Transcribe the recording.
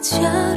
家。